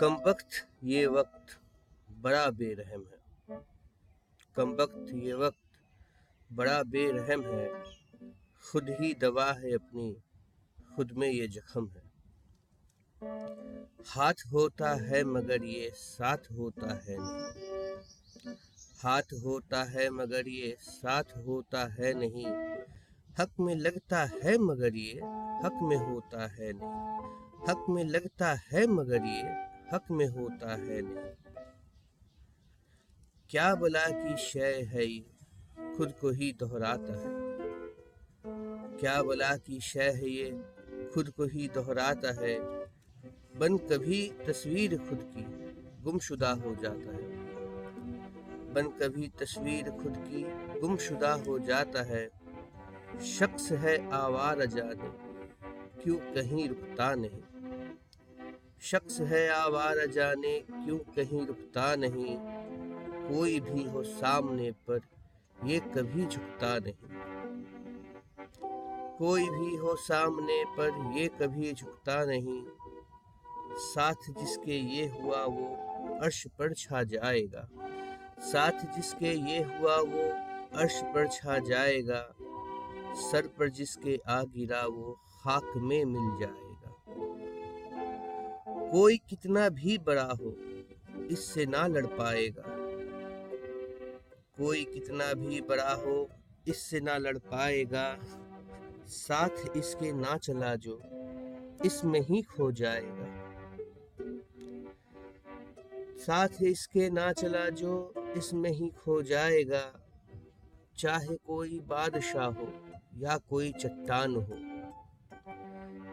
कम वक्त ये वक्त बड़ा बेरहम है। कम वक्त ये वक्त बड़ा बेरहम है। खुद ही दवा है अपनी, खुद में ये जख्म है। हाथ होता है मगर ये साथ होता है नहीं। हाथ होता है मगर ये साथ होता है नहीं। हक में लगता है मगर ये हक में होता है नहीं। हक में लगता है मगर ये हक में होता है नहीं। क्या बला की शय है ये? खुद को ही दोहराता है। क्या बला की शय है ये? खुद को ही दोहराता है। बन कभी तस्वीर खुद की, गुमशुदा हो जाता है। बन कभी तस्वीर खुद की, गुमशुदा हो जाता है। शख्स है आवार जाने क्यों कहीं रुकता नहीं। शख्स है आवार जाने, क्यों कहीं रुकता नहीं? कोई भी हो सामने पर, ये कभी झुकता नहीं। कोई भी हो सामने पर, ये कभी झुकता नहीं। साथ जिसके ये हुआ वो अर्श पर छा जाएगा। साथ जिसके ये हुआ वो अर्श पर छा जाएगा। सर पर जिसके आ गिरा वो खाक में मिल जाएगा। कोई कितना भी बड़ा हो, इससे ना लड़ पाएगा। कोई कितना भी बड़ा हो, इससे ना लड़ पाएगा। साथ इसके ना चला जो, इसमें ही खो जाएगा। साथ इसके ना चला जो, इसमें ही खो जाएगा। चाहे कोई बादशाह हो या कोई चट्टान हो।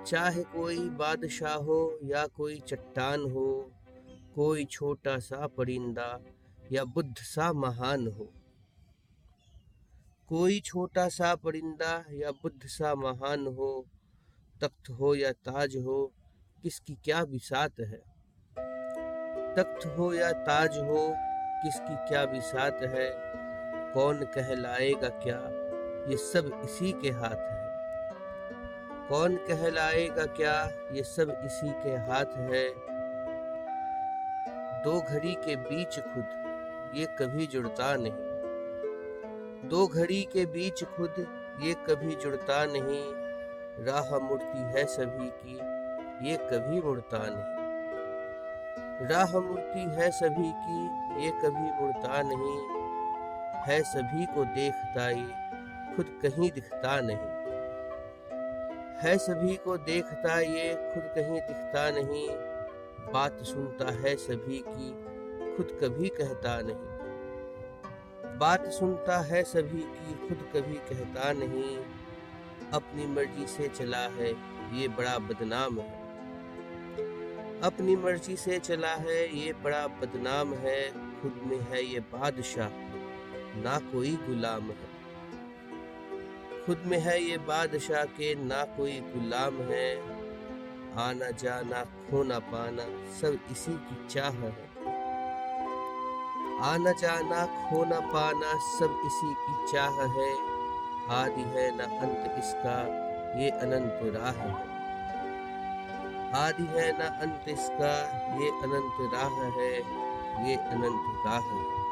चाहे कोई बादशाह हो या कोई चट्टान हो, कोई छोटा सा परिंदा या बुद्ध सा महान हो। कोई छोटा सा परिंदा या बुद्ध सा महान हो, तख्त हो या ताज हो, किसकी क्या बिसात है? तख्त हो या ताज हो, किसकी क्या बिसात है? कौन कहलाएगा क्या? ये सब इसी के हाथ है। कौन कहलाएगा क्या? ये सब इसी के हाथ है। दो घड़ी के बीच खुद, ये कभी जुड़ता नहीं। दो घड़ी के बीच खुद, ये कभी जुड़ता नहीं। राह मुड़ती है सभी की, ये कभी मुड़ता नहीं। राह मुड़ती है सभी की, ये कभी मुड़ता नहीं। है सभी को देखता ये, खुद कहीं दिखता नहीं। है सभी को देखता ये, खुद कहीं दिखता नहीं। बात सुनता है सभी की, खुद कभी कहता नहीं। बात सुनता है सभी की, खुद कभी कहता नहीं। अपनी मर्ज़ी से चला है, ये बड़ा बदनाम है। अपनी मर्ज़ी से चला है, ये बड़ा बदनाम है। खुद में है ये बादशाह, ना कोई गुलाम है। खुद में है ये बादशाह के, ना कोई गुलाम है। आना जाना, खोना पाना, सब इसी की चाह है। आना जाना, खोना पाना, सब इसी की चाह है। आदि है ना अंत इसका, ये अनंत राह है। आदि है न अंत इसका, ये अनंत राह है, ये अनंत राह है।